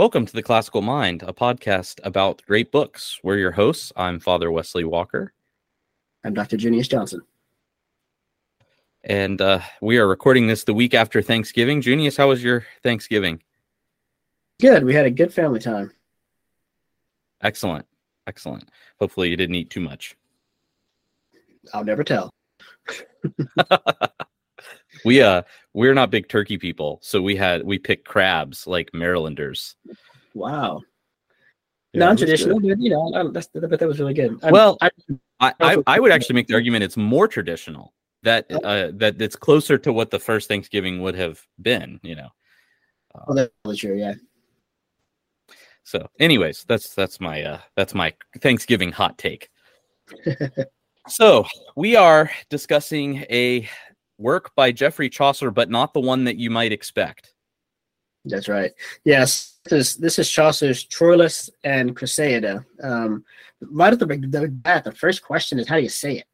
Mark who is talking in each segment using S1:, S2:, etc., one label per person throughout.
S1: Welcome to the Classical Mind, a podcast about great books. We're your hosts. I'm Father Wesley Walker.
S2: I'm Dr. Junius Johnson.
S1: And uh, we are recording this the week after Thanksgiving. Junius, how was your Thanksgiving?
S2: Good. We had a good family time.
S1: Excellent. Excellent. Hopefully, you didn't eat too much.
S2: I'll never tell.
S1: we uh we're not big turkey people, so we had we picked crabs like Marylanders.
S2: Wow. Yeah, Non-traditional, but you know, I, that's, but that was really good.
S1: I'm, well, I, I, I, would actually make the argument it's more traditional that oh. uh, that it's closer to what the first Thanksgiving would have been. You know.
S2: Uh, well, that's true. Yeah.
S1: So, anyways, that's that's my uh that's my Thanksgiving hot take. so we are discussing a work by Geoffrey Chaucer, but not the one that you might expect.
S2: That's right. Yes, this is, this is Chaucer's Troilus and Criseyde. Um, right at the, the the first question is how do you say it?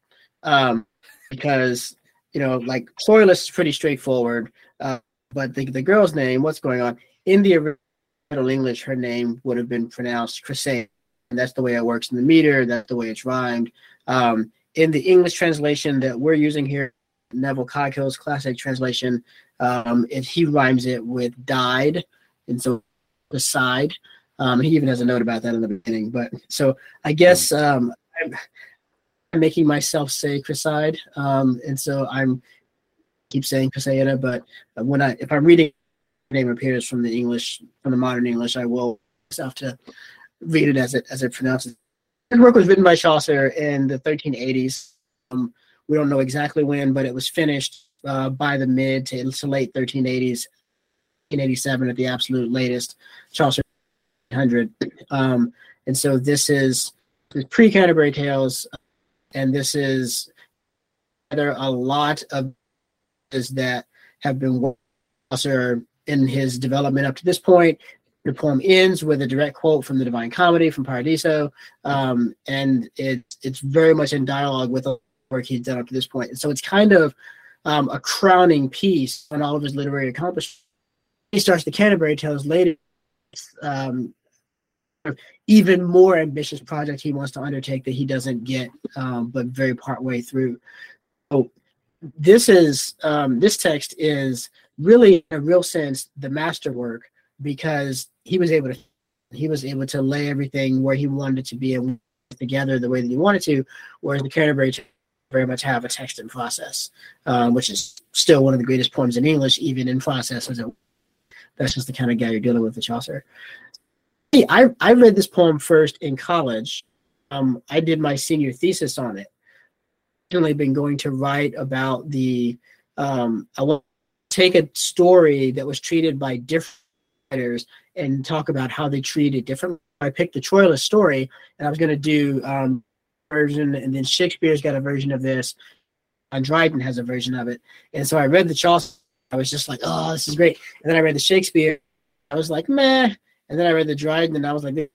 S2: Um, because you know, like Troilus is pretty straightforward, uh, but the the girl's name, what's going on in the original English? Her name would have been pronounced Criseyde, and that's the way it works in the meter. That's the way it's rhymed. Um, in the English translation that we're using here, Neville Coghill's classic translation, um, it, he rhymes it with died, and so the side. Um, he even has a note about that in the beginning. But so I guess um, I'm, I'm, making myself say Criside, um, and so I'm keep saying Criseyde. But when I if I'm reading name appears from the English from the modern English, I will have to read it as it as it pronounces. The work was written by Chaucer in the 1380s. Um, we don't know exactly when, but it was finished uh, by the mid to, to late 1380s, 1887 at the absolute latest. Chaucer 100. Um, and so this is pre Canterbury Tales, and this is there a lot of is that have been Chaucer in his development up to this point. The poem ends with a direct quote from the Divine Comedy from Paradiso, um, and it, it's very much in dialogue with work he's done up to this point. And so it's kind of um, a crowning piece on all of his literary accomplishments. He starts the Canterbury Tales later, um, even more ambitious project he wants to undertake that he doesn't get, um, but very part way through. So this is um, this text is really, in a real sense, the masterwork because he was able to he was able to lay everything where he wanted it to be and together the way that he wanted to, whereas the Canterbury very much have a text in process, um, which is still one of the greatest poems in English, even in process. As that's just the kind of guy you're dealing with with Chaucer. I I read this poem first in college. Um, I did my senior thesis on it. I've been going to write about the. Um, I to take a story that was treated by different writers and talk about how they treated different. I picked the Troilus story, and I was going to do um, version, and then Shakespeare's got a version of this, and Dryden has a version of it. And so I read the Chaucer. I was just like, oh, this is great. And then I read the Shakespeare. I was like, meh. And then I read the Dryden, and I was like,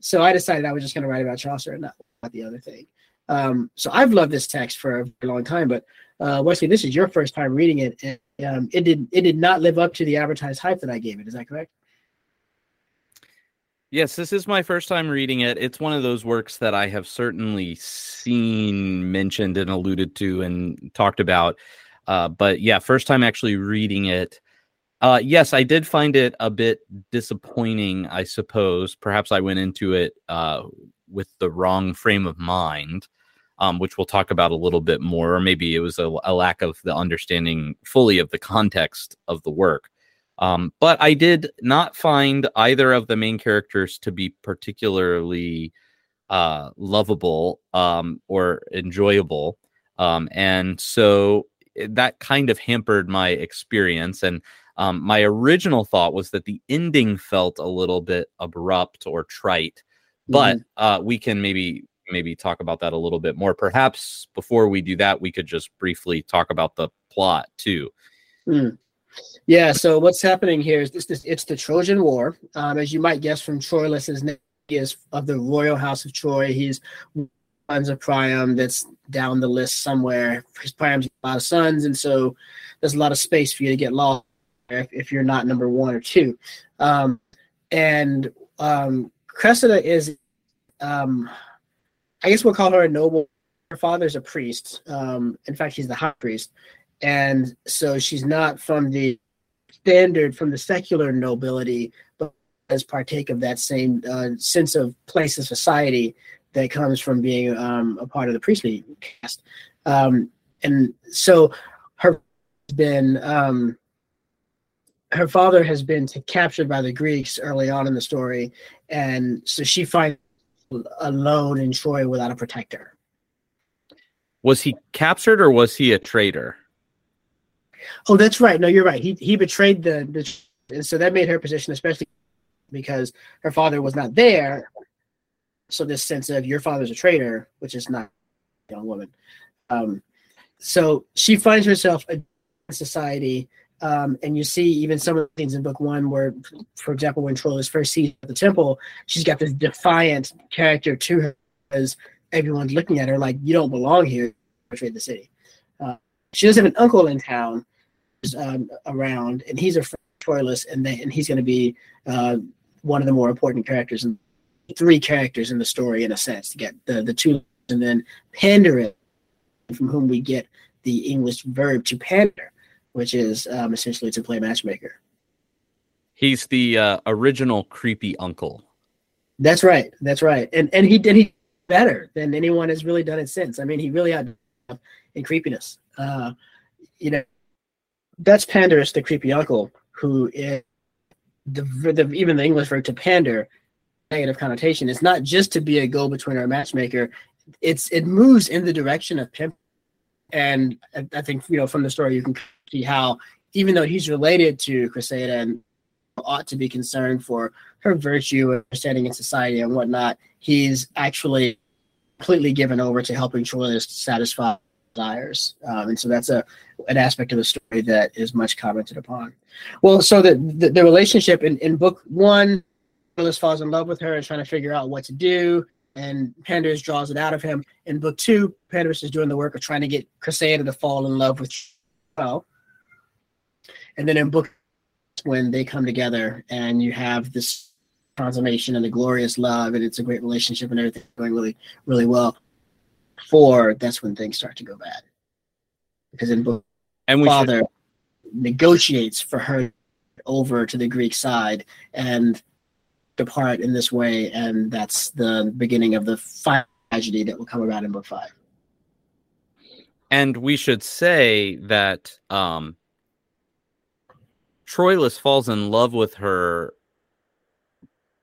S2: so I decided I was just going to write about Chaucer and not about the other thing. Um, so I've loved this text for a long time, but uh, Wesley, this is your first time reading it, and um, it did it did not live up to the advertised hype that I gave it. Is that correct?
S1: Yes, this is my first time reading it. It's one of those works that I have certainly seen mentioned and alluded to and talked about. Uh, but yeah, first time actually reading it. Uh, yes, I did find it a bit disappointing, I suppose. Perhaps I went into it uh, with the wrong frame of mind, um, which we'll talk about a little bit more. Or maybe it was a, a lack of the understanding fully of the context of the work. Um, but I did not find either of the main characters to be particularly uh, lovable um, or enjoyable. Um, and so eh, that kind of hampered my experience. And um, my original thought was that the ending felt a little bit abrupt or trite, but mm-hmm. uh, we can maybe maybe talk about that a little bit more. Perhaps before we do that, we could just briefly talk about the plot too.
S2: Mm. Yeah. So what's happening here is this, this it's the Trojan War. Um, as you might guess from Troilus's name, is of the royal house of Troy. He's sons of Priam. That's down the list somewhere. His Priam's a lot of sons, and so there's a lot of space for you to get lost if, if you're not number one or two. Um, and um, Cressida is, um, I guess we'll call her a noble. Her father's a priest. Um, in fact, he's the high priest, and so she's not from the standard from the secular nobility, but does partake of that same uh, sense of place in society that comes from being um, a part of the priestly caste. Um, and so her been um, her father has been captured by the Greeks early on in the story, and so she finds alone in Troy without a protector.
S1: Was he captured or was he a traitor?
S2: Oh, that's right. No, you're right. He he betrayed the, the and so that made her position especially because her father was not there. So this sense of your father's a traitor, which is not a young woman. Um, so she finds herself in society um, and you see even some of the things in book one where, for example, when Troilus first sees the temple, she's got this defiant character to her as everyone's looking at her like, you don't belong here, betrayed the city. Uh, she does have an uncle in town um, around, and he's a Troilus, and, they, and he's going to be uh, one of the more important characters and three characters in the story in a sense to get the, the two and then Pandarin, from whom we get the English verb to pander which is um, essentially to play matchmaker.
S1: He's the uh, original creepy uncle.
S2: That's right. That's right. And and he did he better than anyone has really done it since. I mean, he really had in creepiness. Uh, you know, that's Pandarus, the creepy uncle, who is the, the even the English verb to pander negative connotation. It's not just to be a go between or a matchmaker. It's it moves in the direction of pimp. And I, I think you know from the story you can see how even though he's related to Cressida and ought to be concerned for her virtue and standing in society and whatnot, he's actually completely given over to helping Troilus satisfy desires. Um, and so that's a an aspect of the story that is much commented upon. Well, so the the, the relationship in, in book one, Troilus falls in love with her and trying to figure out what to do. And Pandarus draws it out of him. In book two, Pandarus is doing the work of trying to get Cressida to fall in love with well and then in book when they come together and you have this consummation and the glorious love and it's a great relationship and everything going really really well four that's when things start to go bad. Because in book and we father should... negotiates for her over to the greek side and depart in this way and that's the beginning of the tragedy that will come about in book five.
S1: And we should say that um Troilus falls in love with her,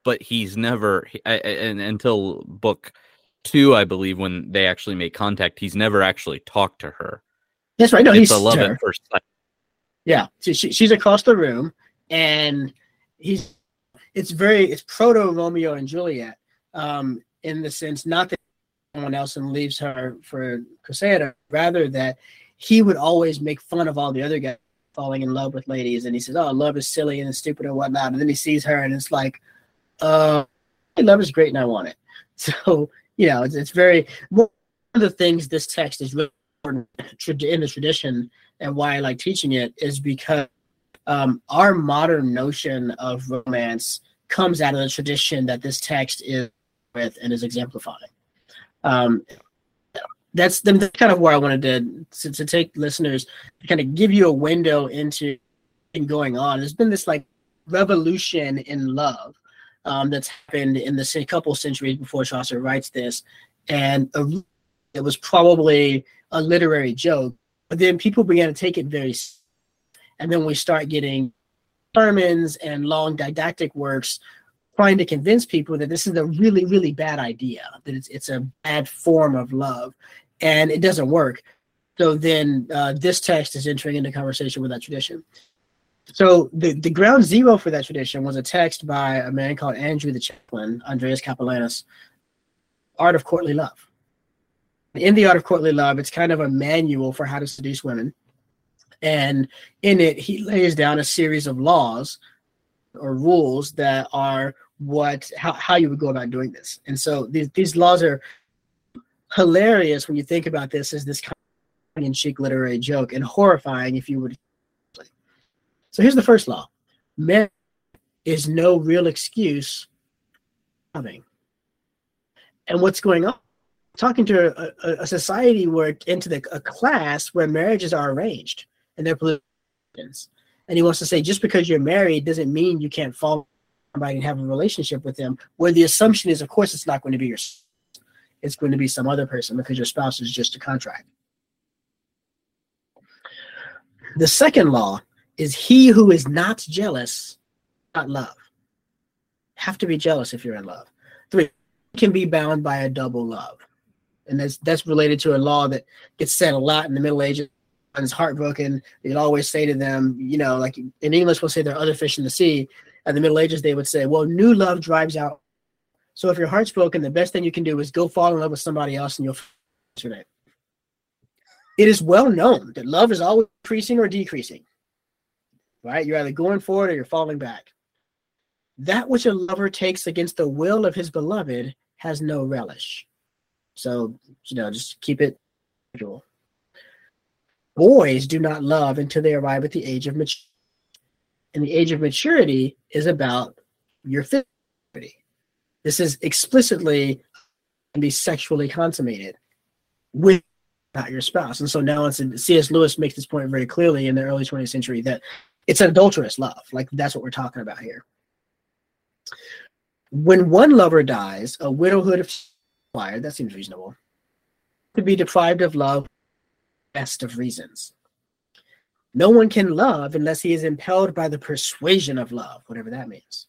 S1: but he's never and until book two, I believe, when they actually make contact, he's never actually talked to her.
S2: That's right. No,
S1: it's he's a love her. at first sight.
S2: Yeah, she, she's across the room, and he's. It's very it's proto Romeo and Juliet, um, in the sense not that someone else and leaves her for Cressida, rather that he would always make fun of all the other guys falling in love with ladies, and he says, "Oh, love is silly and stupid and whatnot." And then he sees her, and it's like, "Uh, love is great, and I want it." So you know, it's, it's very one of the things this text is really important in the tradition, and why I like teaching it is because um, our modern notion of romance comes out of the tradition that this text is with and is exemplifying. Um, that's that's kind of where I wanted to, to, to take listeners to kind of give you a window into going on. There's been this like revolution in love um, that's happened in the couple centuries before Chaucer writes this, and a, it was probably a literary joke. But then people began to take it very, and then we start getting sermons and long didactic works trying to convince people that this is a really really bad idea that it's it's a bad form of love and it doesn't work. So then uh, this text is entering into conversation with that tradition. So the, the ground zero for that tradition was a text by a man called Andrew the Chaplain, Andreas Capellanus, Art of Courtly Love. In the Art of Courtly Love, it's kind of a manual for how to seduce women. And in it, he lays down a series of laws or rules that are what how, how you would go about doing this. And so these, these laws are hilarious when you think about this as this kind of in cheek literary joke and horrifying if you would. So here's the first law: marriage is no real excuse loving. And what's going on? Talking to a, a, a society where into the, a class where marriages are arranged and they're political. And he wants to say just because you're married doesn't mean you can't fall somebody and have a relationship with them. Where the assumption is, of course, it's not going to be your, it's going to be some other person because your spouse is just a contract. The second law is he who is not jealous, not love. Have to be jealous if you're in love. Three can be bound by a double love. And that's that's related to a law that gets said a lot in the Middle Ages. Is heartbroken. They'd always say to them, you know, like in English, we'll say there are other fish in the sea. In the Middle Ages, they would say, well, new love drives out. So if your heart's broken, the best thing you can do is go fall in love with somebody else and you'll yesterday. It is well known that love is always increasing or decreasing right? You're either going forward or you're falling back. That which a lover takes against the will of his beloved has no relish. So, you know, just keep it visual. Boys do not love until they arrive at the age of maturity. And the age of maturity is about your maturity. This is explicitly can be sexually consummated with not your spouse. And so now it's C.S. Lewis makes this point very clearly in the early 20th century that it's an adulterous love. Like that's what we're talking about here. When one lover dies, a widowhood of required. That seems reasonable. To be deprived of love, best of reasons. No one can love unless he is impelled by the persuasion of love, whatever that means.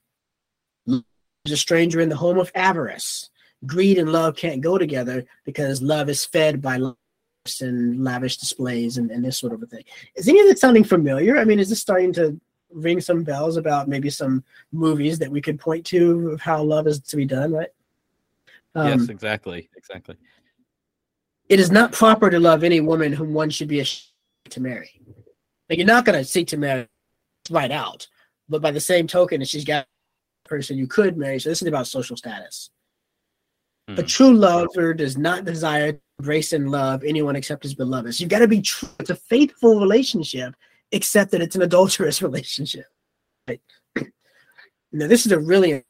S2: There's a stranger in the home of avarice. Greed and love can't go together because love is fed by love and lavish displays and, and this sort of a thing. Is any of it sounding familiar? I mean, is this starting to ring some bells about maybe some movies that we could point to of how love is to be done, right?
S1: Um, yes, exactly. Exactly.
S2: It is not proper to love any woman whom one should be ashamed to marry. Like you're not going to seek to marry right out, but by the same token, if she's got a person you could marry, so this is about social status. Mm. A true lover does not desire embrace and love anyone except his beloved. So you've got to be true. It's a faithful relationship, except that it's an adulterous relationship. Right? now, this is a really,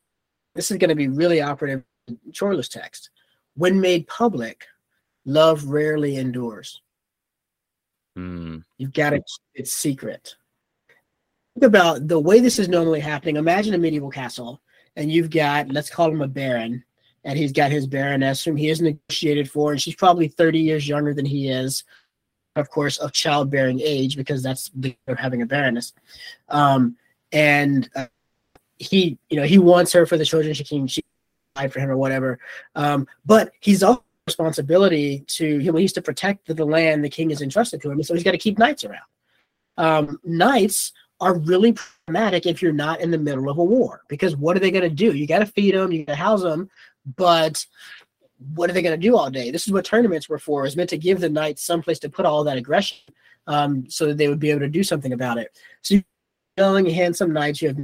S2: this is going to be really operative Troilus text. When made public, love rarely endures.
S1: Mm.
S2: You've got to keep it secret. Think about the way this is normally happening. Imagine a medieval castle, and you've got, let's call him a baron, and he's got his baroness whom he has negotiated for, and she's probably 30 years younger than he is, of course, of childbearing age, because that's the of having a baroness. Um, and uh, he, you know, he wants her for the children she can she died for him or whatever. Um, but he's also responsibility to he needs to protect the, the land the king has entrusted to him, so he's got to keep knights around. Um, knights are really problematic if you're not in the middle of a war because what are they going to do? You got to feed them, you got to house them, but what are they going to do all day? This is what tournaments were for. Is meant to give the knights someplace to put all that aggression, um, so that they would be able to do something about it. So, you're young, handsome knights, you have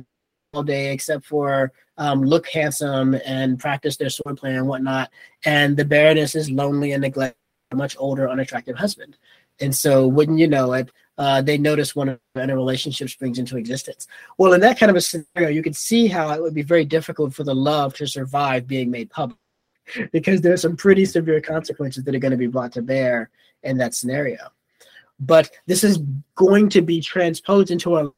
S2: all day except for um, look handsome and practice their swordplay and whatnot. And the Baroness is lonely and neglected, a much older, unattractive husband. And so, wouldn't you know it, uh, they notice one of a relationship springs into existence. Well, in that kind of a scenario, you could see how it would be very difficult for the love to survive being made public because there's some pretty severe consequences that are going to be brought to bear in that scenario. But this is going to be transposed into a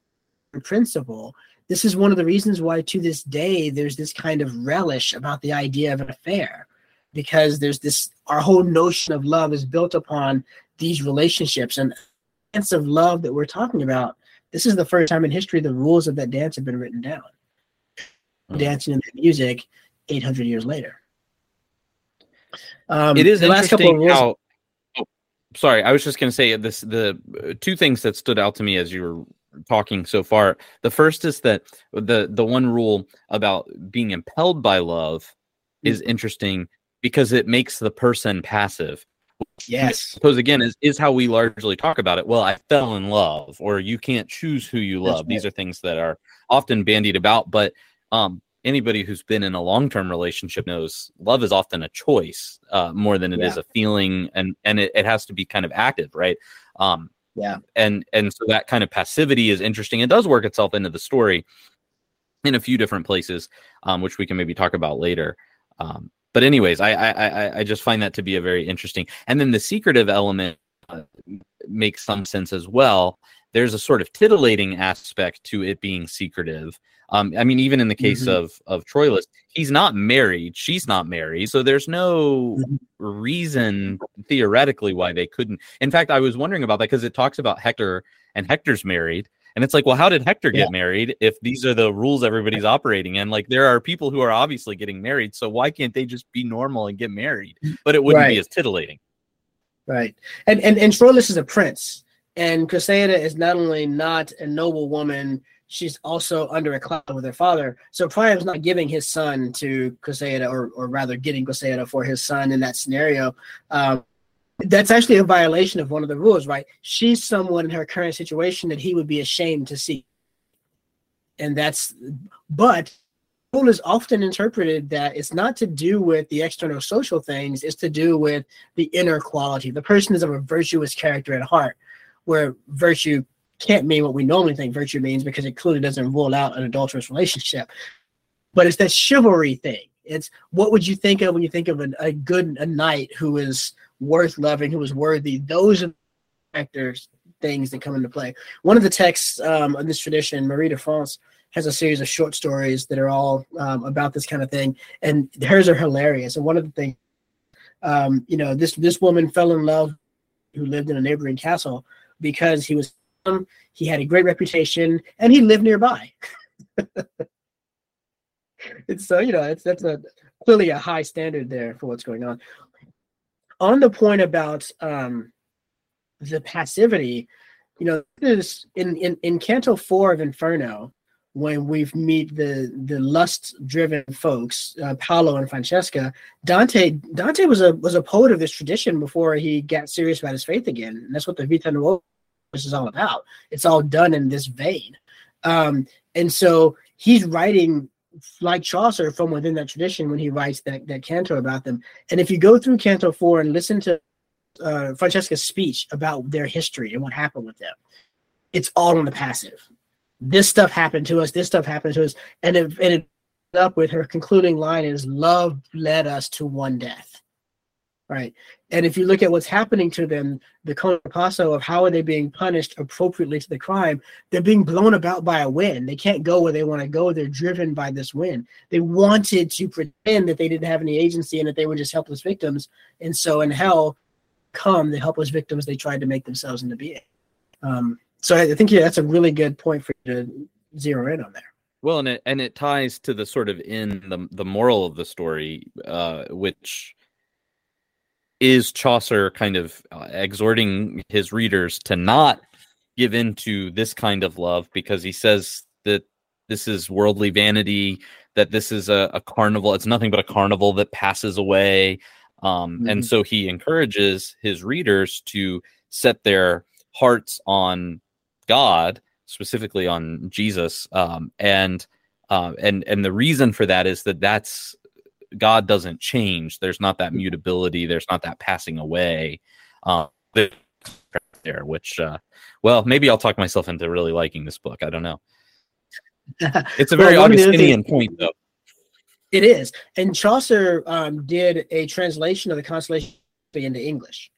S2: principle. This is one of the reasons why, to this day, there's this kind of relish about the idea of an affair because there's this our whole notion of love is built upon these relationships and dance of love that we're talking about, this is the first time in history the rules of that dance have been written down. Mm-hmm. Dancing in the music 800 years later.
S1: Um, it is interesting how. Oh, sorry, I was just going to say this. The uh, two things that stood out to me as you were talking so far. The first is that the the one rule about being impelled by love is interesting because it makes the person passive.
S2: Yes.
S1: suppose again is, is how we largely talk about it. Well, I fell in love, or you can't choose who you love. Right. These are things that are often bandied about, but um, anybody who's been in a long-term relationship knows love is often a choice uh, more than it yeah. is a feeling and and it, it has to be kind of active right um
S2: yeah
S1: and and so that kind of passivity is interesting it does work itself into the story in a few different places, um, which we can maybe talk about later. Um, but anyways, I, I I just find that to be a very interesting. And then the secretive element uh, makes some sense as well. There's a sort of titillating aspect to it being secretive. Um, I mean, even in the case mm-hmm. of of Troilus, he's not married. She's not married, so there's no mm-hmm. reason theoretically why they couldn't. In fact, I was wondering about that because it talks about Hector and Hector's married, and it's like, well, how did Hector get yeah. married if these are the rules everybody's operating in? Like, there are people who are obviously getting married, so why can't they just be normal and get married? But it wouldn't right. be as titillating.
S2: Right. And and and Troilus is a prince, and Cressida is not only not a noble woman, she's also under a cloud with her father. So Priam's not giving his son to Cressida, or or rather getting Cressida for his son in that scenario. Um, that's actually a violation of one of the rules, right? She's someone in her current situation that he would be ashamed to see. And that's, but rule is often interpreted that it's not to do with the external social things, it's to do with the inner quality. The person is of a virtuous character at heart, where virtue can't mean what we normally think virtue means because it clearly doesn't rule out an adulterous relationship. But it's that chivalry thing. It's what would you think of when you think of a, a good a knight who is worth loving, who is worthy. Those are factors, things that come into play. One of the texts um, this tradition, Marie de France, has a series of short stories that are all um, about this kind of thing, and hers are hilarious. And one of the things, um, you know, this this woman fell in love who lived in a neighboring castle because he was he had a great reputation and he lived nearby. it's so you know it's that's a clearly a high standard there for what's going on on the point about um, the passivity, you know, this in, in in Canto Four of Inferno, when we meet the the lust driven folks, uh, Paolo and Francesca, Dante Dante was a was a poet of this tradition before he got serious about his faith again, and that's what the Vita Nuova is all about. It's all done in this vein, um, and so he's writing like Chaucer from within that tradition when he writes that, that canto about them. And if you go through Canto 4 and listen to uh, Francesca's speech about their history and what happened with them, it's all on the passive. This stuff happened to us, this stuff happened to us. And it, and it up with her concluding line is love led us to one death right? And if you look at what's happening to them, the contrapasso of how are they being punished appropriately to the crime, they're being blown about by a wind. They can't go where they want to go. They're driven by this wind. They wanted to pretend that they didn't have any agency and that they were just helpless victims. And so in hell come the helpless victims they tried to make themselves into being. Um, so I think yeah, that's a really good point for you to zero in on there.
S1: Well, and it and it ties to the sort of in the the moral of the story, uh, which is Chaucer kind of uh, exhorting his readers to not give in to this kind of love because he says that this is worldly vanity, that this is a, a carnival. It's nothing but a carnival that passes away. Um, mm-hmm. And so he encourages his readers to set their hearts on God, specifically on Jesus. Um, and uh, and and the reason for that is that that's God doesn't change. There's not that mm-hmm. mutability. There's not that passing away. Uh, there, which, uh, well, maybe I'll talk myself into really liking this book. I don't know. It's a very well, Augustinian point, though.
S2: It is, and Chaucer um, did a translation of the Consolation into English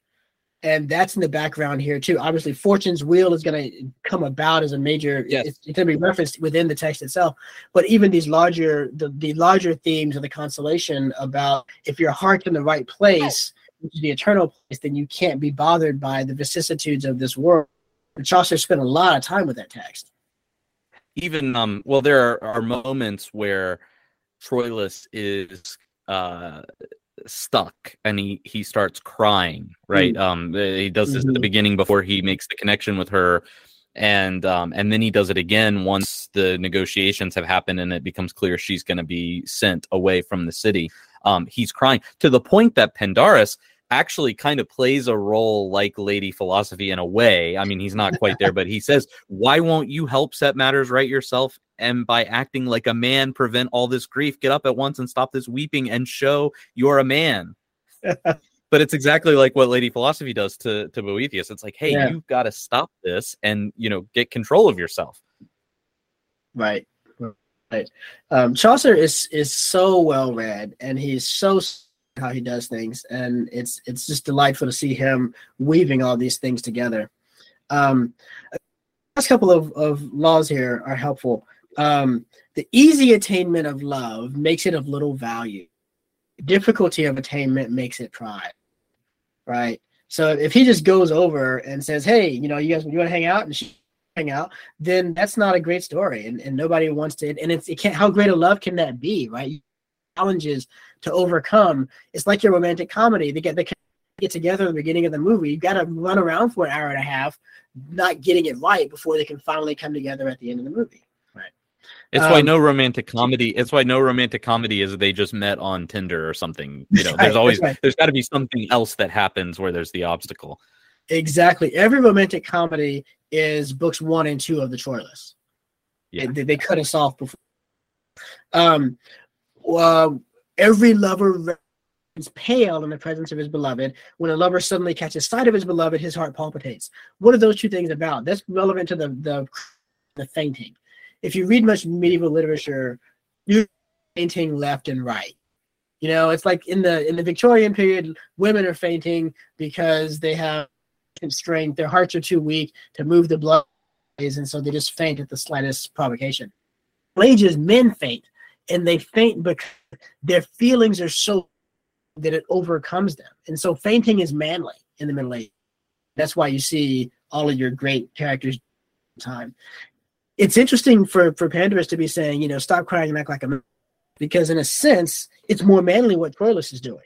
S2: and that's in the background here too. Obviously, Fortune's Wheel is going to come about as a major. Yes. It's, it's going to be referenced within the text itself. But even these larger, the, the larger themes of the consolation about if your heart's in the right place, which is the eternal place, then you can't be bothered by the vicissitudes of this world. And Chaucer spent a lot of time with that text.
S1: Even um, well, there are, are moments where Troilus is uh stuck and he he starts crying right mm. um he does this mm-hmm. at the mm-hmm. beginning before he makes the connection with her and um and then he does it again once the negotiations have happened and it becomes clear she's going to be sent away from the city um he's crying to the point that Pandarus actually kind of plays a role like Lady Philosophy in a way. I mean, he's not quite there, but he says, Why won't you help set matters right yourself? And by acting like a man, prevent all this grief. Get up at once and stop this weeping and show you're a man. but it's exactly like what Lady Philosophy does to, to Boethius. It's like, hey, yeah. you've got to stop this and you know get control of yourself.
S2: Right. Right. Um, Chaucer is is so well read, and he's so how he does things, and it's it's just delightful to see him weaving all these things together. Um, last couple of, of laws here are helpful. Um, the easy attainment of love makes it of little value. Difficulty of attainment makes it pride. Right. So if he just goes over and says, "Hey, you know, you guys, you want to hang out?" and she hang out, then that's not a great story, and, and nobody wants to. And it's it can't. How great a love can that be, right? Challenges to overcome. It's like your romantic comedy. They get they get together at the beginning of the movie. You got to run around for an hour and a half, not getting it right before they can finally come together at the end of the movie. Right.
S1: It's um, why no romantic comedy. It's why no romantic comedy is they just met on Tinder or something. You know, right, there's always right. there's got to be something else that happens where there's the obstacle.
S2: Exactly. Every romantic comedy is books one and two of the Troilus. Yeah. They, they cut us off before. Um, well, every lover is pale in the presence of his beloved. When a lover suddenly catches sight of his beloved, his heart palpitates. What are those two things about? That's relevant to the the, the fainting. If you read much medieval literature, you fainting left and right. You know, it's like in the in the Victorian period, women are fainting because they have constraint. Their hearts are too weak to move the blood, and so they just faint at the slightest provocation. Ages, men faint, and they faint because their feelings are so that it overcomes them. And so fainting is manly in the Middle Ages. That's why you see all of your great characters time. It's interesting for for Pandarus to be saying, you know, stop crying and act like a man, because in a sense, it's more manly what Troilus is doing.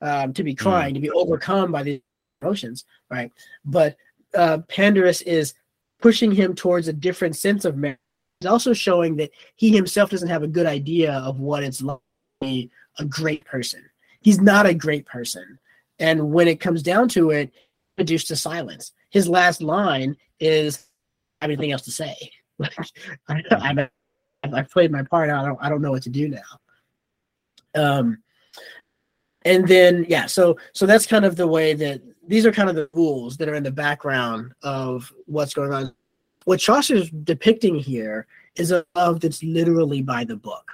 S2: Um, to be hmm. crying, mm. to be overcome by the emotions, right? But uh, Pandarus is pushing him towards a different sense of man. He's also showing that he himself doesn't have a good idea of what it's like to be a great person. He's not a great person. And when it comes down to it, reduced to silence. His last line is, I have anything else to say. I, I, I've played my part. I don't, I don't know what to do now. Um, and then yeah, so so that's kind of the way that these are kind of the rules that are in the background of what's going on. What Chaucer's depicting here is a love that's literally by the book.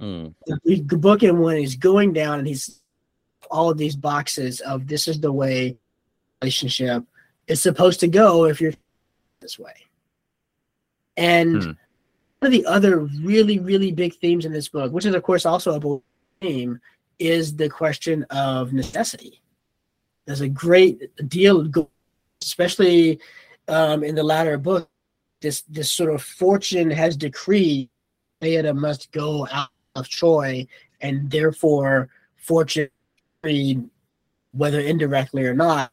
S2: Mm. The, the book and one he's going down and he's all of these boxes of this is the way relationship is supposed to go if you're this way. And mm. one of the other really, really big themes in this book, which is of course also a theme, is the question of necessity. There's a great deal, especially um, in the latter book. This this sort of fortune has decreed Criseyde must go out of Troy, and therefore fortune, whether indirectly or not,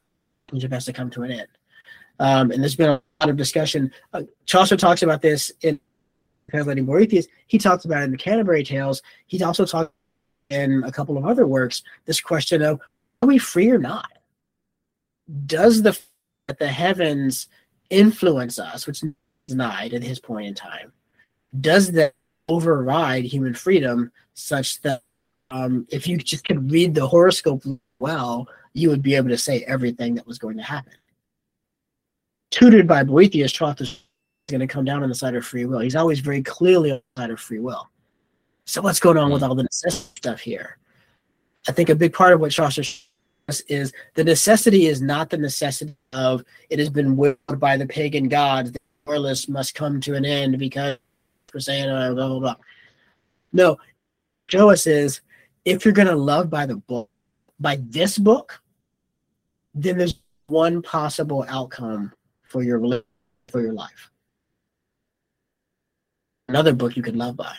S2: Egypt has to come to an end. Um, and there's been a lot of discussion. Uh, Chaucer talks about this in Translating Boethius. He talks about it in the Canterbury Tales. He also talks in a couple of other works this question of are we free or not? does the the heavens influence us, which is denied at his point in time, does that override human freedom such that um, if you just could read the horoscope well, you would be able to say everything that was going to happen. Tutored by Boethius, Troth is going to come down on the side of free will. He's always very clearly on the side of free will. So what's going on with all the necessity stuff here? I think a big part of what Chaucer is the necessity is not the necessity of it has been willed by the pagan gods. The moralists must come to an end because for saying uh, blah blah blah. No, Joas is if you're gonna love by the book, by this book, then there's one possible outcome for your for your life. Another book you can love by,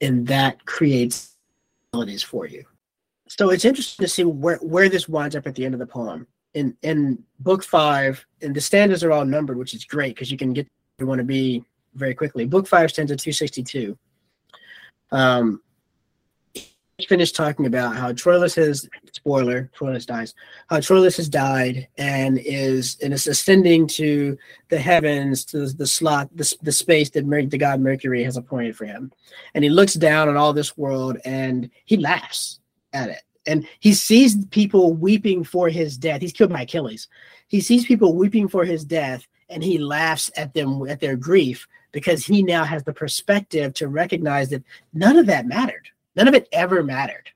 S2: and that creates abilities for you. So it's interesting to see where, where this winds up at the end of the poem. In in book five, and the stanzas are all numbered, which is great because you can get you want to be very quickly. Book five stanza two sixty two. Um, finished talking about how Troilus has spoiler Troilus dies. How Troilus has died and is and is ascending to the heavens to the slot the, the space that Mer- the god Mercury has appointed for him, and he looks down on all this world and he laughs at it. And he sees people weeping for his death. He's killed by Achilles. He sees people weeping for his death and he laughs at them at their grief because he now has the perspective to recognize that none of that mattered. None of it ever mattered.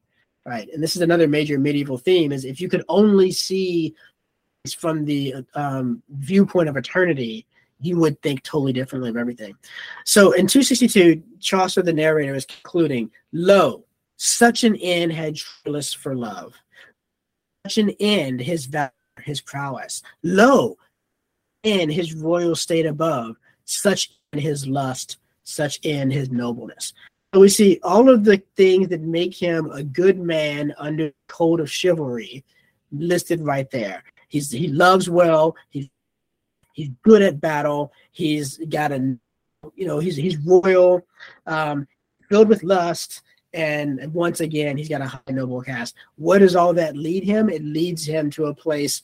S2: Right. And this is another major medieval theme is if you could only see from the um, viewpoint of eternity, you would think totally differently of everything. So in 262, Chaucer, the narrator, is concluding, Lo, such an end had Troilus for love, such an end his valor, his prowess. Lo, in his royal state above, such in his lust, such in his nobleness. So we see all of the things that make him a good man under code of chivalry listed right there. He's he loves well. He's he's good at battle. He's got a you know he's he's royal, um, filled with lust, and once again he's got a high noble cast. What does all that lead him? It leads him to a place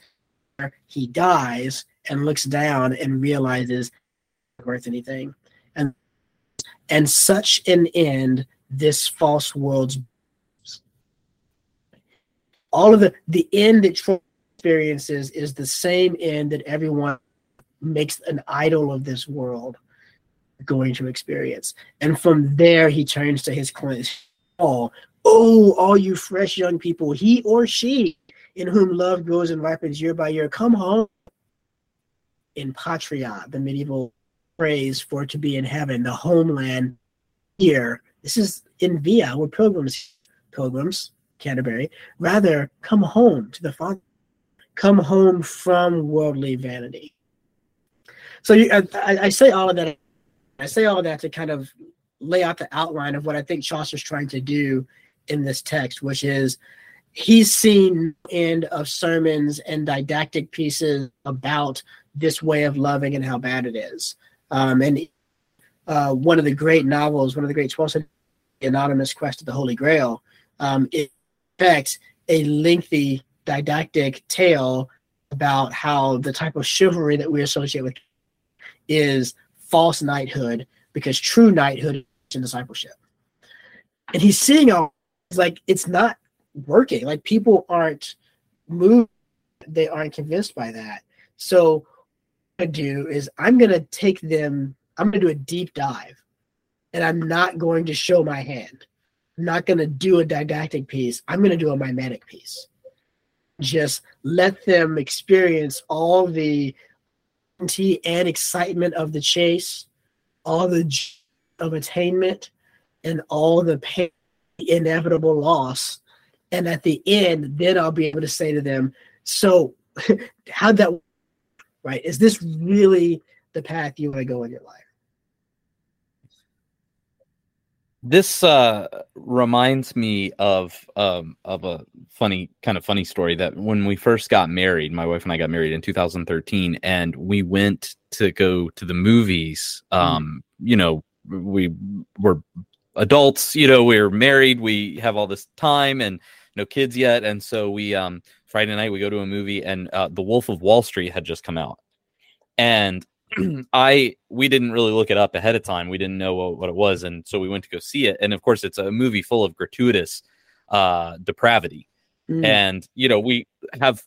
S2: where he dies and looks down and realizes worth anything, and and such an end this false world's all of the the end that Troy experiences is the same end that everyone makes an idol of this world going to experience. And from there, he turns to his clients. Oh, oh, all you fresh young people, he or she in whom love grows and ripens year by year, come home. In patria, the medieval phrase for to be in heaven, the homeland here. This is in via, we're pilgrims, pilgrims, Canterbury. Rather, come home to the Father come home from worldly vanity. So you, I, I, say all of that. I say all of that to kind of lay out the outline of what I think Chaucer's trying to do in this text, which is he's seen end of sermons and didactic pieces about this way of loving and how bad it is. Um, and uh, one of the great novels, one of the great 12th century anonymous quest of the Holy Grail, um, it affects a lengthy didactic tale about how the type of chivalry that we associate with is false knighthood because true knighthood in discipleship. And he's seeing all like it's not working. Like people aren't moved, they aren't convinced by that. So I do is I'm gonna take them, I'm gonna do a deep dive, and I'm not going to show my hand. I'm not gonna do a didactic piece. I'm gonna do a mimetic piece just let them experience all the and excitement of the chase, all the of attainment, and all the pain, inevitable loss. And at the end, then I'll be able to say to them, "So, how'd that? Right? Is this really the path you want to go in your life?"
S1: This uh, reminds me of um, of a funny kind of funny story that when we first got married, my wife and I got married in 2013, and we went to go to the movies. Hmm. Um, mm. You know, we were adults. You know, we are married. We have all this time and no kids yet, and so we um, Friday night we go to a movie, and uh, The Wolf of Wall Street had just come out, and I we didn't really look it up ahead of time. We didn't know what, what, it was, and so we went to go see it. And of course, it's a movie full of gratuitous uh, depravity, mm. and you know we have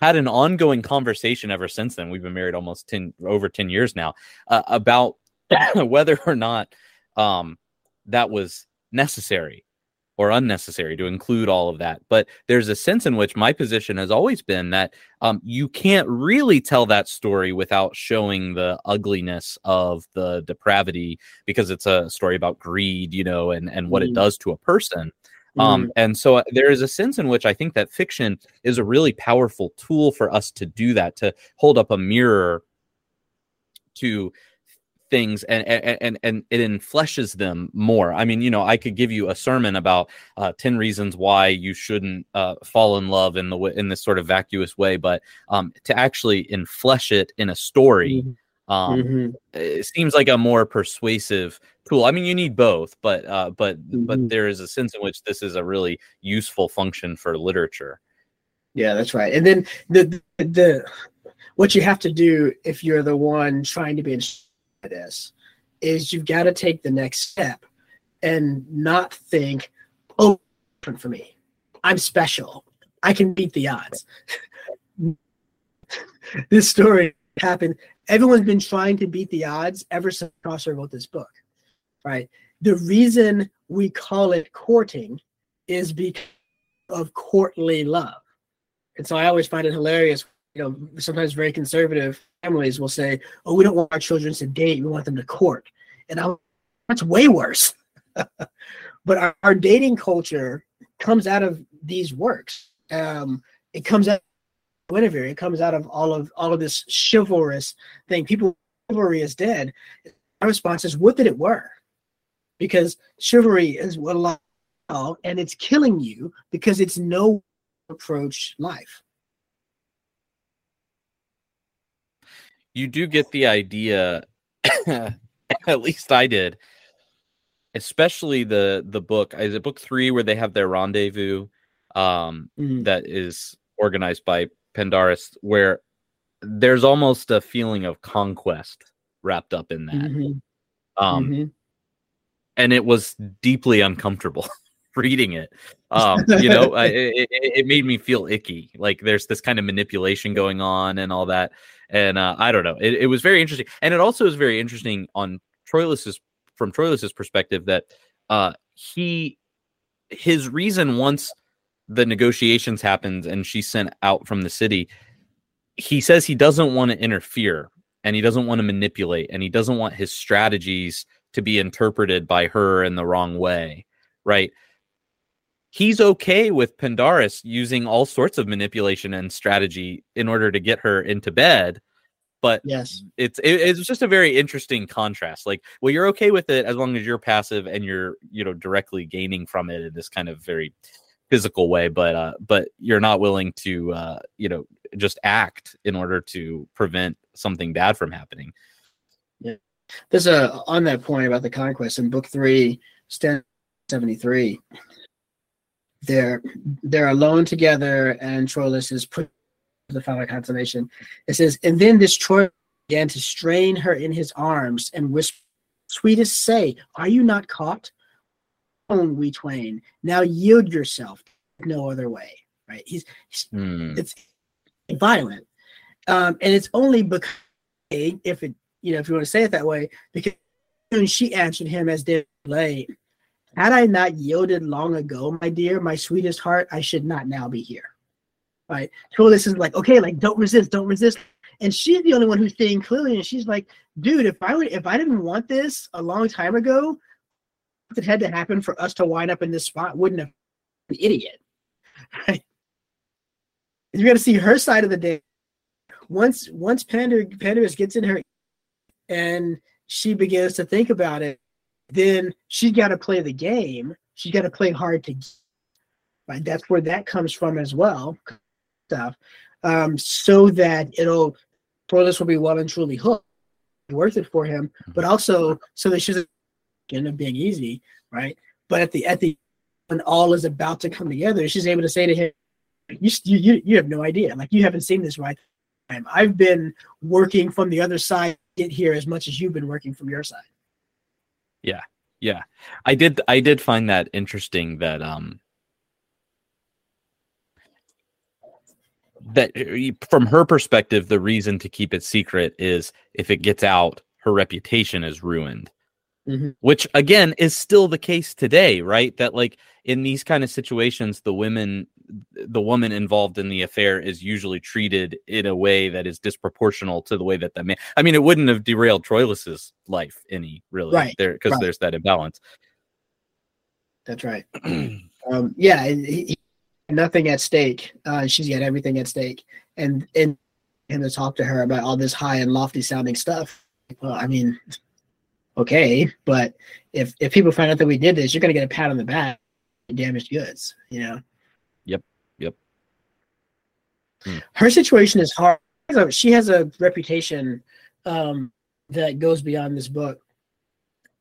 S1: had an ongoing conversation ever since then. We've been married almost ten over ten years now uh, about whether or not um, that was necessary or unnecessary to include all of that. But there's a sense in which my position has always been that um, you can't really tell that story without showing the ugliness of the depravity because it's a story about greed, you know, and, and what mm. it does to a person. Um, mm. and so uh, there is a sense in which I think that fiction is a really powerful tool for us to do that, to hold up a mirror to things and and and it enfleshes them more i mean you know i could give you a sermon about uh, 10 reasons why you shouldn't uh, fall in love in the in this sort of vacuous way but um, to actually enflesh it in a story mm-hmm. Um, mm-hmm. it seems like a more persuasive tool i mean you need both but uh, but mm-hmm. but there is a sense in which this is a really useful function for literature
S2: yeah that's right and then the the what you have to do if you're the one trying to be this is you've got to take the next step and not think, oh, different for me. I'm special. I can beat the odds. this story happened everyone's been trying to beat the odds ever since Chaucer wrote this book, right? The reason we call it courting is because of courtly love. And so I always find it hilarious. You know, sometimes very conservative families will say, "Oh, we don't want our children to date; we want them to court." And I, that's way worse. but our, our, dating culture comes out of these works. Um, it comes out of Guinevere. It comes out of all of all of this chivalrous thing. People chivalry is dead. Our response is, "What did it were?" Because chivalry is what a lot and it's killing you because it's no approach life.
S1: You do get the idea, at least I did, especially the the book. Is it book three where they have their rendezvous? Um, mm-hmm. that is organized by Pandarus, where there's almost a feeling of conquest wrapped up in that. Mm-hmm. Um, mm-hmm. and it was deeply uncomfortable. reading it. Um, you know, I, it, it, made me feel icky. Like there's this kind of manipulation going on and all that. And uh, I don't know. It, it, was very interesting, and it also is very interesting on Troilus's from Troilus's perspective that uh, he his reason once the negotiations happened and she's sent out from the city, he says he doesn't want to interfere and he doesn't want to manipulate and he doesn't want his strategies to be interpreted by her in the wrong way, right? He's okay with Pandarus using all sorts of manipulation and strategy in order to get her into bed. But
S2: yes,
S1: it's it, it's just a very interesting contrast. Like, well, you're okay with it as long as you're passive and you're you know directly gaining from it in this kind of very physical way, but uh, but you're not willing to uh, you know just act in order to prevent something bad from happening.
S2: Yeah, there's a on that point about the conquest in book three, stand seventy three they're they're alone together and Troilus is put the final consummation. It says, and then this Troilus began to strain her in his arms and whisper, Sweetest say, are you not caught? Own we twain. Now yield yourself no other way. Right? He's, he's mm. it's violent. Um, and it's only because if it you know if you want to say it that way, because she answered him as they lay had I not yielded long ago, my dear, my sweetest heart, I should not now be here. Right? So this is like, okay, like don't resist, don't resist. And she's the only one who's seeing clearly, and she's like, dude, if I would if I didn't want this a long time ago, if it had to happen for us to wind up in this spot, wouldn't have an idiot. Right? You gotta see her side of the day. Once once Pander Pandarus gets in her and she begins to think about it, then she's got to play the game. She's got to play hard to right. That's where that comes from as well. Stuff, um, so that it'll Troilus will be well and truly hooked, worth it for him, but also so that she's end up being easy, right? But at the at the when all is about to come together, she's able to say to him, "You you you have no idea. Like you haven't seen this right." I've been working from the other side get here as much as you've been working from your side.
S1: Yeah. Yeah. I did I did find that interesting that um that uh, from her perspective the reason to keep it secret is if it gets out her reputation is ruined mm-hmm. which again is still the case today right that like in these kind of situations the women the woman involved in the affair is usually treated in a way that is disproportional to the way that the man. I mean, it wouldn't have derailed Troilus's life any really,
S2: right?
S1: There because
S2: right.
S1: there's that imbalance.
S2: That's right. um, yeah, he, he, nothing at stake. Uh, she's got everything at stake, and and him to talk to her about all this high and lofty sounding stuff. Well, I mean, okay, but if if people find out that we did this, you're gonna get a pat on the back, damaged goods, you know. Yep. Yep. Hmm. Her situation is hard. She has a reputation um, that goes beyond this book.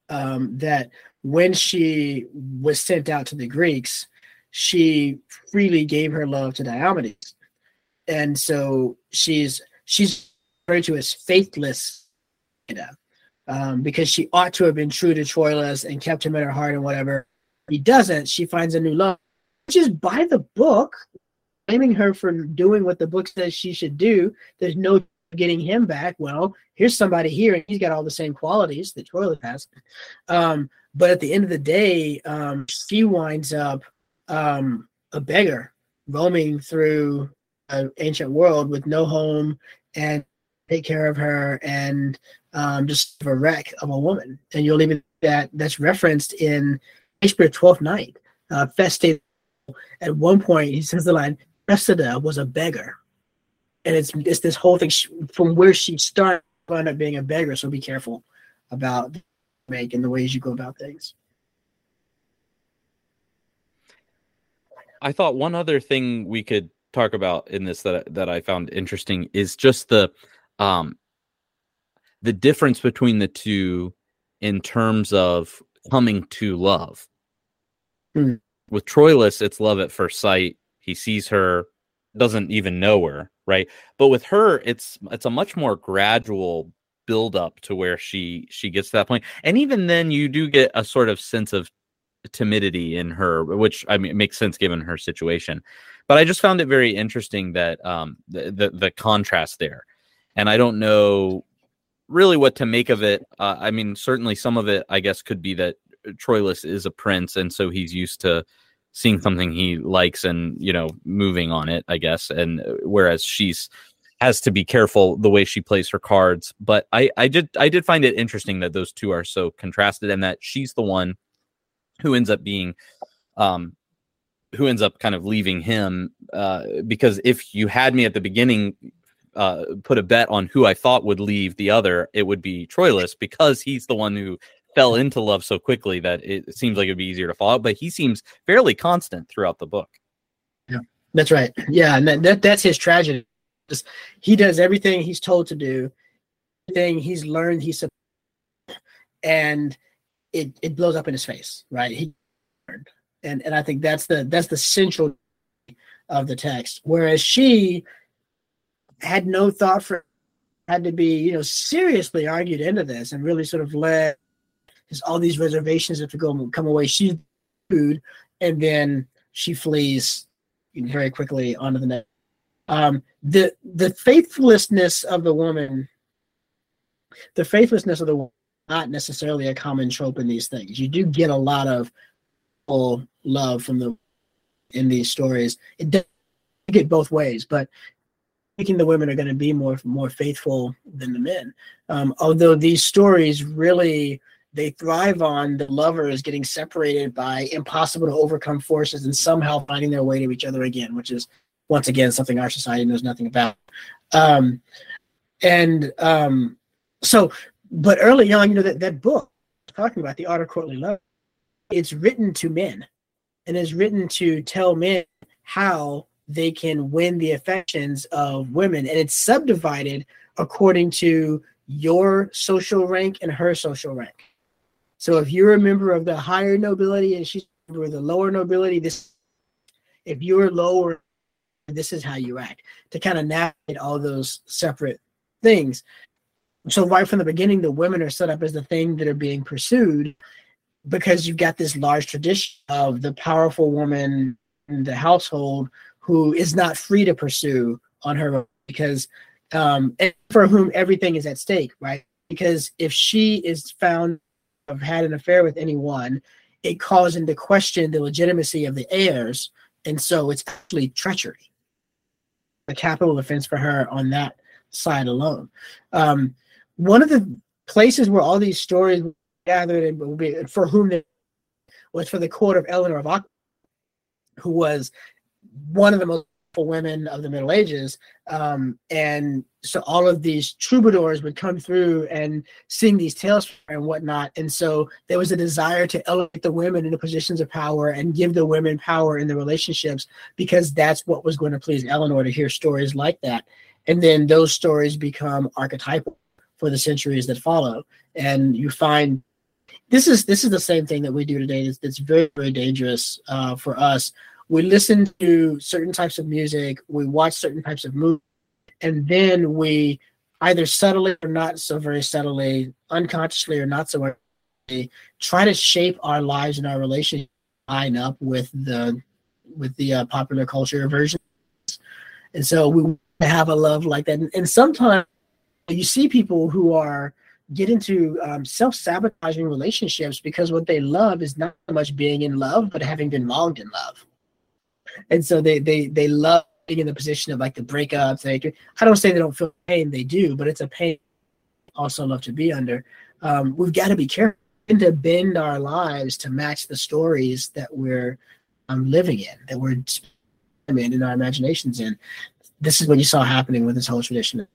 S2: Um, that when she was sent out to the Greeks, she freely gave her love to Diomedes, and so she's she's referred to as faithless, um, because she ought to have been true to Troilus and kept him in her heart and whatever. He doesn't. She finds a new love, which is by the book blaming her for doing what the book says she should do. There's no getting him back, well, here's somebody here, and he's got all the same qualities that Troilus has. Um, but at the end of the day, um, she winds up um, a beggar roaming through an ancient world with no home and take care of her and um, just a wreck of a woman. And you'll even that that's referenced in Shakespeare Twelfth Night. Uh. At one point, he says the line, "Cressida was a beggar," and it's it's this whole thing from where she started, wound up being a beggar. So be careful about make and the ways you go about things.
S1: I thought one other thing we could talk about in this that that I found interesting is just the um the difference between the two in terms of coming to love. Mm. With Troilus, it's love at first sight. He sees her, doesn't even know her, right? But with her, it's it's a much more gradual build up to where she she gets to that point. And even then you do get a sort of sense of timidity in her, which I mean it makes sense given her situation. But I just found it very interesting that um, the, the, the contrast there, and I don't know really what to make of it. Uh, I mean, certainly some of it, I guess, could be that Troilus is a prince, and so he's used to seeing something he likes and you know moving on it. I guess, and uh, whereas she's has to be careful the way she plays her cards. But I, I did I did find it interesting that those two are so contrasted, and that she's the one who ends up being um who ends up kind of leaving him uh because if you had me at the beginning uh put a bet on who I thought would leave the other it would be Troilus because he's the one who fell into love so quickly that it seems like it'd be easier to follow but he seems fairly constant throughout the book
S2: yeah that's right yeah and that, that that's his tragedy Just, he does everything he's told to do everything he's learned he's and it it blows up in his face, right? He and and I think that's the that's the central of the text. Whereas she had no thought for had to be you know seriously argued into this and really sort of led all these reservations have to go come away. She's food, and then she flees very quickly onto the net. Um, the the faithlessness of the woman, the faithlessness of the woman not necessarily a common trope in these things. You do get a lot of love from the in these stories. It does get both ways, but thinking the women are going to be more more faithful than the men. Um, although these stories really they thrive on the lovers getting separated by impossible to overcome forces and somehow finding their way to each other again, which is once again something our society knows nothing about. Um, and um, so but early on, you know, that, that book talking about the art of courtly love, it's written to men and is written to tell men how they can win the affections of women. And it's subdivided according to your social rank and her social rank. So if you're a member of the higher nobility and she's a member of the lower nobility, this if you're lower, this is how you act to kind of navigate all those separate things so right from the beginning the women are set up as the thing that are being pursued because you've got this large tradition of the powerful woman in the household who is not free to pursue on her own because um and for whom everything is at stake right? Because if she is found have had an affair with anyone it calls into question the legitimacy of the heirs and so it's actually treachery. A capital offense for her on that side alone. Um one of the places where all these stories gathered and for whom was for the court of Eleanor of Aquitaine, who was one of the most women of the Middle Ages. Um, and so all of these troubadours would come through and sing these tales and whatnot. And so there was a desire to elevate the women into positions of power and give the women power in the relationships because that's what was going to please Eleanor to hear stories like that. And then those stories become archetypal for the centuries that follow. And you find this is this is the same thing that we do today. That's, that's very very dangerous uh, for us. We listen to certain types of music, we watch certain types of movies, and then we either subtly or not so very subtly, unconsciously or not so very, try to shape our lives and our relationship line up with the with the uh, popular culture version. And so we have a love like that, and, and sometimes you see people who are get into um, self-sabotaging relationships because what they love is not so much being in love but having been wronged in love and so they they they love being in the position of like the breakups. I don't say they don't feel pain they do but it's a pain also love to be under. Um, we've got to be careful to bend our lives to match the stories that we're um, living in that we're in our imaginations in. This is what you saw happening with this whole tradition.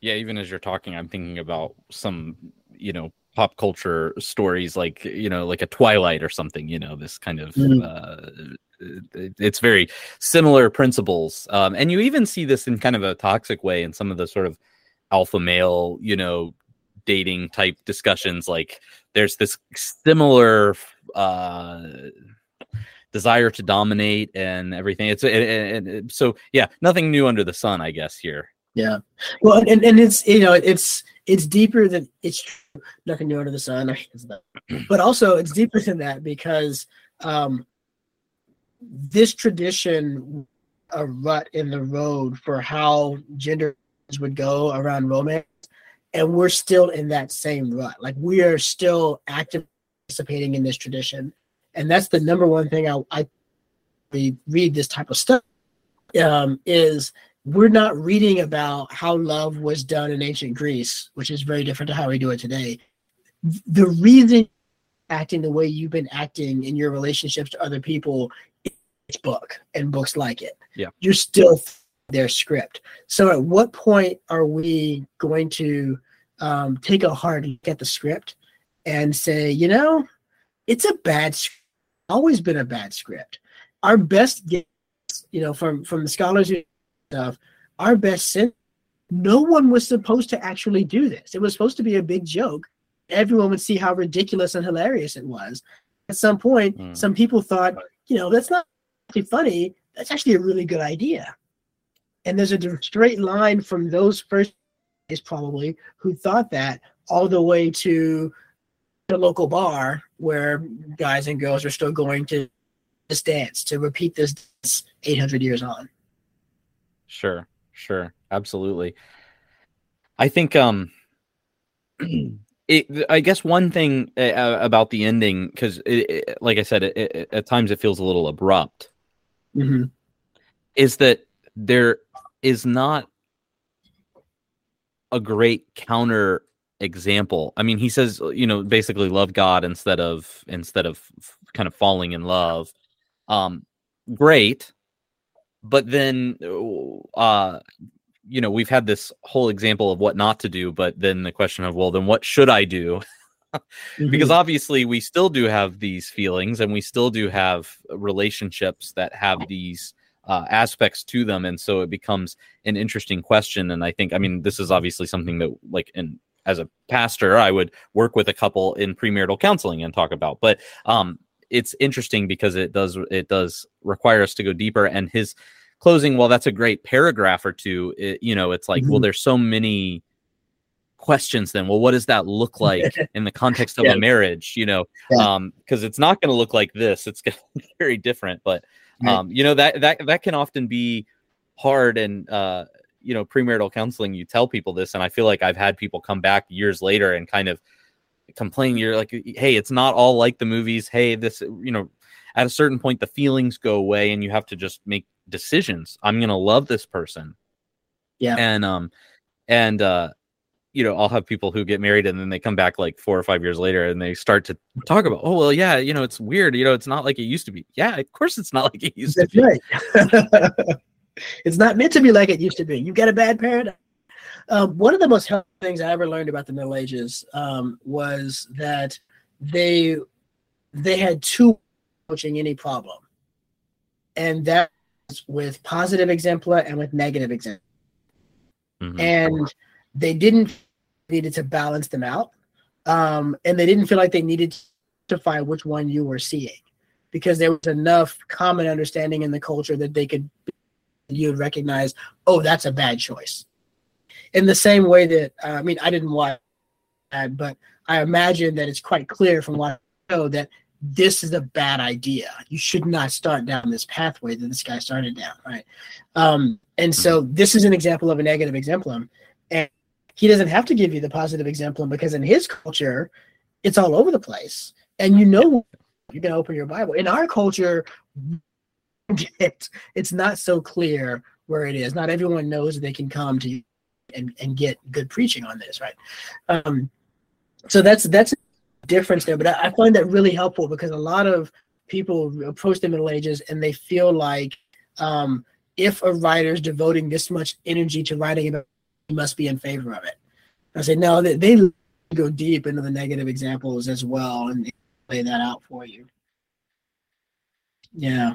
S1: Yeah even as you're talking i'm thinking about some you know pop culture stories like you know like a twilight or something you know this kind of mm-hmm. uh, it's very similar principles um, and you even see this in kind of a toxic way in some of the sort of alpha male you know dating type discussions like there's this similar uh desire to dominate and everything it's and, and, so yeah nothing new under the sun i guess here
S2: yeah. Well, and, and it's you know it's it's deeper than it's nothing new under the sun, but also it's deeper than that because um, this tradition a rut in the road for how gender would go around romance, and we're still in that same rut. Like we are still actively participating in this tradition, and that's the number one thing I, I read this type of stuff um, is we're not reading about how love was done in ancient Greece, which is very different to how we do it today. The reason acting the way you've been acting in your relationships to other people is book and books like it.
S1: Yeah.
S2: You're still their script. So at what point are we going to um, take a hard look at the script and say, you know, it's a bad always been a bad script. Our best you know, from from the scholars who stuff, our best sin, no one was supposed to actually do this. It was supposed to be a big joke. Everyone would see how ridiculous and hilarious it was. At some point, mm. some people thought, you know, that's not funny. That's actually a really good idea. And there's a straight line from those first is probably who thought that all the way to the local bar where guys and girls are still going to this dance to repeat this 800 years on.
S1: Sure, sure, absolutely. I think um it, I guess one thing uh, about the ending, because like I said, it, at times it feels a little abrupt,
S2: mm-hmm.
S1: is that there is not a great counter example. I mean, he says, you know, basically love God instead of instead of kind of falling in love. Um, great, but then uh you know we've had this whole example of what not to do but then the question of well then what should i do mm-hmm. because obviously we still do have these feelings and we still do have relationships that have these uh, aspects to them and so it becomes an interesting question and i think i mean this is obviously something that like in as a pastor i would work with a couple in premarital counseling and talk about but um it's interesting because it does it does require us to go deeper and his closing well that's a great paragraph or two it, you know it's like mm-hmm. well there's so many questions then well what does that look like in the context of yeah. a marriage you know yeah. um because it's not going to look like this it's going to be very different but um you know that that that can often be hard and uh you know premarital counseling you tell people this and i feel like i've had people come back years later and kind of complain you're like hey it's not all like the movies. Hey this you know at a certain point the feelings go away and you have to just make decisions. I'm gonna love this person.
S2: Yeah.
S1: And um and uh you know i'll have people who get married and then they come back like four or five years later and they start to talk about oh well yeah you know it's weird. You know it's not like it used to be. Yeah of course it's not like it used That's to be.
S2: right. it's not meant to be like it used to be. You got a bad paradigm um, one of the most helpful things I ever learned about the Middle Ages um, was that they they had two approaching any problem, and that was with positive exempla and with negative exempla, mm-hmm. and they didn't needed to balance them out, um, and they didn't feel like they needed to find which one you were seeing because there was enough common understanding in the culture that they could you would recognize, oh, that's a bad choice in the same way that uh, I mean I didn't watch that, but I imagine that it's quite clear from what I know that this is a bad idea. You should not start down this pathway that this guy started down, right? Um, and so mm-hmm. this is an example of a negative exemplum. And he doesn't have to give you the positive exemplum because in his culture, it's all over the place. And you know you're gonna open your Bible. In our culture, it's not so clear where it is. Not everyone knows they can come to you and, and get good preaching on this, right? Um, so that's that's a difference there. But I, I find that really helpful because a lot of people approach the Middle Ages and they feel like um, if a writer is devoting this much energy to writing about, he must be in favor of it. I say no, they, they go deep into the negative examples as well and lay that out for you. Yeah.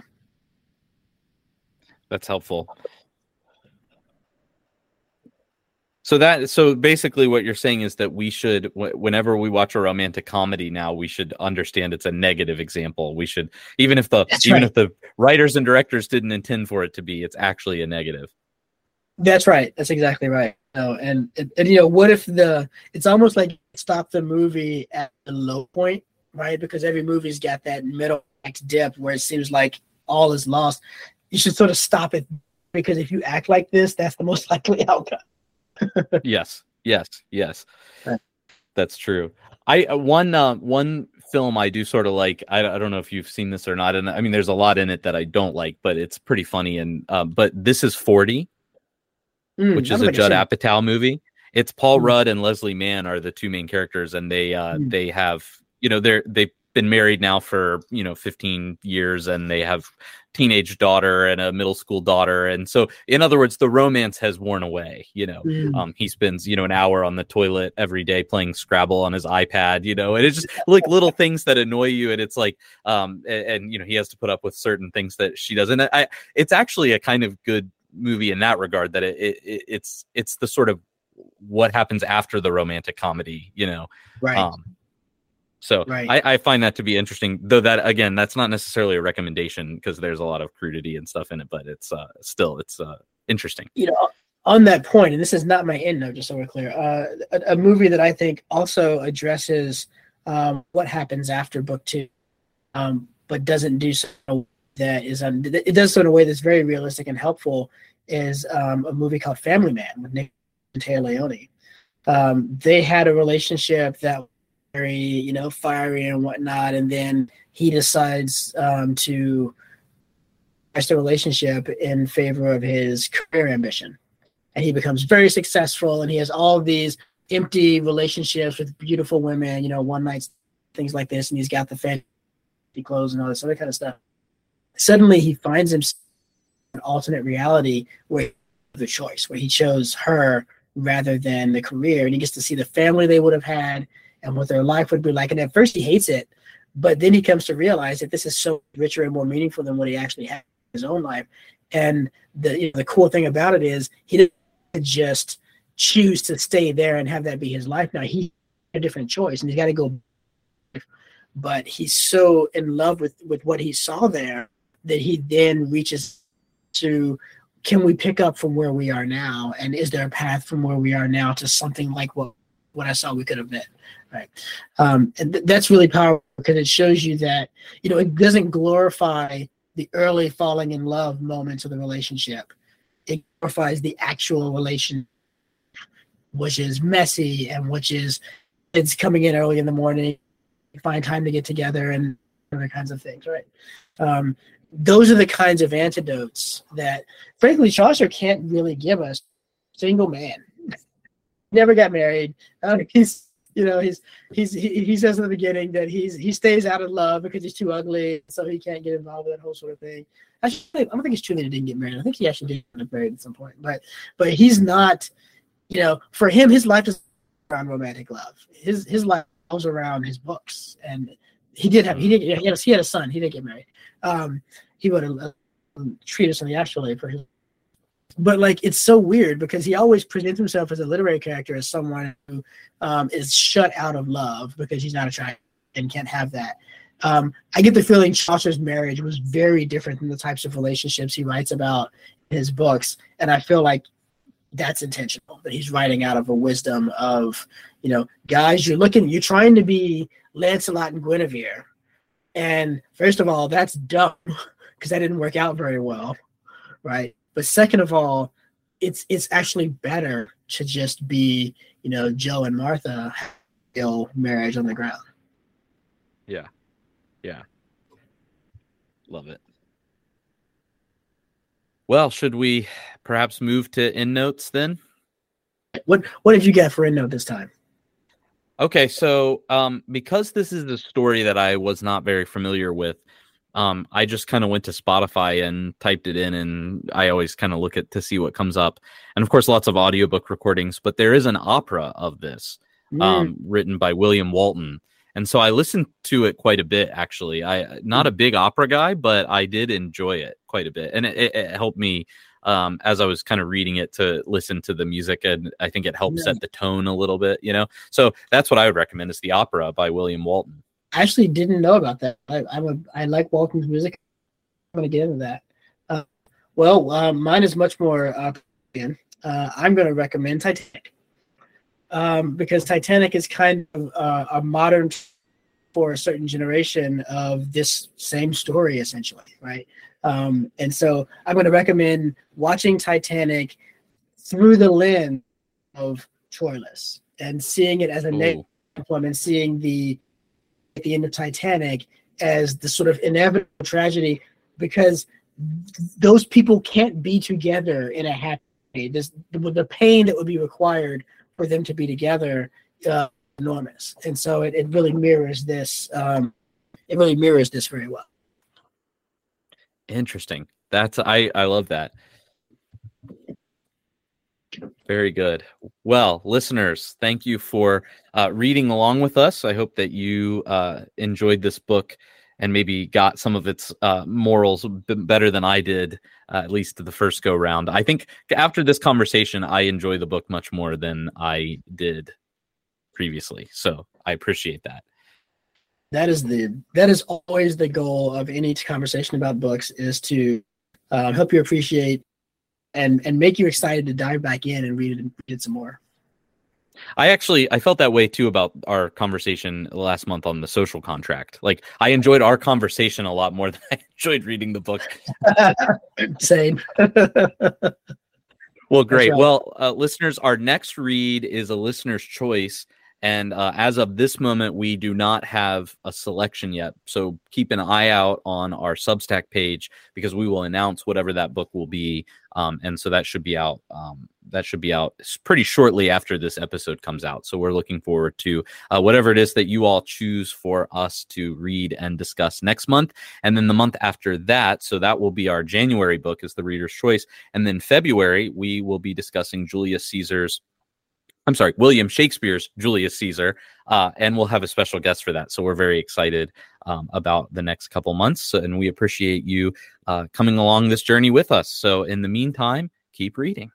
S1: That's helpful. So that so basically what you're saying is that we should whenever we watch a romantic comedy now we should understand it's a negative example. We should even if the That's even right. if the writers and directors didn't intend for it to be, it's actually a negative.
S2: That's right. That's exactly right. No, and, and, and you know what if the it's almost like stop the movie at the low point, right? Because every movie's got that middle dip where it seems like all is lost. You should sort of stop it because if you act like this, that's the most likely outcome
S1: yes, yes, yes. That's true. I uh, one uh, one film I do sort of like. I, I don't know if you've seen this or not, and I mean, there's a lot in it that I don't like, but it's pretty funny. And uh, but this is Forty, mm, which is a Judd Apatow movie. It's Paul mm. Rudd and Leslie Mann are the two main characters, and they uh, mm. they have you know they're they been married now for you know 15 years and they have teenage daughter and a middle school daughter and so in other words the romance has worn away you know. Mm. um, he spends you know an hour on the toilet every day playing scrabble on his ipad you know and it's just like little things that annoy you and it's like um and, and, you know he has to put up with certain things that she doesn't I, it's actually a kind of good movie in that regard that it, it it's it's the sort of what happens after the romantic comedy you know.
S2: Right. Um
S1: so right. I, I, find that to be interesting, though. That again, that's not necessarily a recommendation because there's a lot of crudity and stuff in it, but it's uh, still it's uh, interesting.
S2: You know, on that point, and this is not my end note, just so we're clear. Uh, a, a movie that I think also addresses um, what happens after book two, um, but doesn't do so that is um, it does so in a way that's very realistic and helpful. Is um, a movie called Family Man with Nick and Téa Leoni. Um, they had a relationship that very you know fiery and whatnot and then he decides um, to the relationship in favor of his career ambition. And he becomes very successful and he has all these empty relationships with beautiful women you know one nights things like this and he's got the fancy clothes and all this other kind of stuff. Suddenly he finds himself an alternate reality where the choice where he chose her rather than the career and he gets to see the family they would have had and what their life would be like. And at first he hates it, but then he comes to realize that this is so richer and more meaningful than what he actually had in his own life. And the you know, the cool thing about it is he didn't just choose to stay there and have that be his life. Now he had a different choice, and he's got to go. But he's so in love with with what he saw there that he then reaches to can we pick up from where we are now and is there a path from where we are now to something like what what I saw we could have been, right? Um, and th- that's really powerful because it shows you that you know it doesn't glorify the early falling in love moments of the relationship. It glorifies the actual relation, which is messy and which is it's coming in early in the morning, find time to get together and other kinds of things, right? Um, those are the kinds of antidotes that, frankly, Chaucer can't really give us. Single man, never got married. Uh, he's you know he's he's he, he says in the beginning that he's he stays out of love because he's too ugly, so he can't get involved with that whole sort of thing. Actually, I don't think it's true that he didn't get married. I think he actually did get married at some point, but but he's not. You know, for him, his life is around romantic love. His his life was around his books, and he did have he did he had a, he had a son. He didn't get married. Um, he would have uh, treatise on the astrolabe for his but like it's so weird because he always presents himself as a literary character as someone who um, is shut out of love because he's not attracted and can't have that. Um, I get the feeling Chaucer's marriage was very different than the types of relationships he writes about in his books, and I feel like that's intentional. That he's writing out of a wisdom of, you know, guys, you're looking, you're trying to be Lancelot and Guinevere, And first of all, that's dumb because that didn't work out very well, right? But second of all, it's it's actually better to just be, you know, Joe and Martha ill marriage on the ground.
S1: Yeah. Yeah. Love it. Well, should we perhaps move to end notes then?
S2: What what did you get for end note this time?
S1: Okay, so um, because this is the story that I was not very familiar with, um, I just kind of went to Spotify and typed it in, and I always kind of look at to see what comes up, and of course, lots of audiobook recordings. But there is an opera of this, mm. um, written by William Walton, and so I listened to it quite a bit. Actually, I not a big opera guy, but I did enjoy it quite a bit, and it, it, it helped me um, as I was kind of reading it to listen to the music, and I think it helped yeah. set the tone a little bit. You know, so that's what I would recommend is the opera by William Walton.
S2: I actually didn't know about that. I I'm a, I like Walton's music. I'm going to get into that. Uh, well, uh, mine is much more. Uh, uh I'm going to recommend Titanic um, because Titanic is kind of uh, a modern for a certain generation of this same story, essentially, right? Um, and so I'm going to recommend watching Titanic through the lens of Troilus and seeing it as a name negative and seeing the at the end of Titanic as the sort of inevitable tragedy because those people can't be together in a happy this the, the pain that would be required for them to be together uh, enormous and so it, it really mirrors this um, it really mirrors this very well
S1: Interesting. That's I I love that. Very good. Well, listeners, thank you for uh, reading along with us. I hope that you uh, enjoyed this book and maybe got some of its uh, morals better than I did, uh, at least the first go round. I think after this conversation, I enjoy the book much more than I did previously. So I appreciate that
S2: that is the that is always the goal of any conversation about books is to uh, help you appreciate and and make you excited to dive back in and read it and read it some more.
S1: I actually I felt that way too about our conversation last month on the social contract. Like I enjoyed our conversation a lot more than I enjoyed reading the book.
S2: Same.
S1: well, great. Right. Well, uh, listeners, our next read is a listener's choice. And uh, as of this moment, we do not have a selection yet. So keep an eye out on our Substack page because we will announce whatever that book will be. Um, and so that should be out. Um, that should be out pretty shortly after this episode comes out. So we're looking forward to uh, whatever it is that you all choose for us to read and discuss next month. And then the month after that, so that will be our January book, is the Reader's Choice. And then February, we will be discussing Julius Caesar's I'm sorry, William Shakespeare's Julius Caesar, uh, and we'll have a special guest for that. So we're very excited um, about the next couple months, and we appreciate you uh, coming along this journey with us. So in the meantime, keep reading.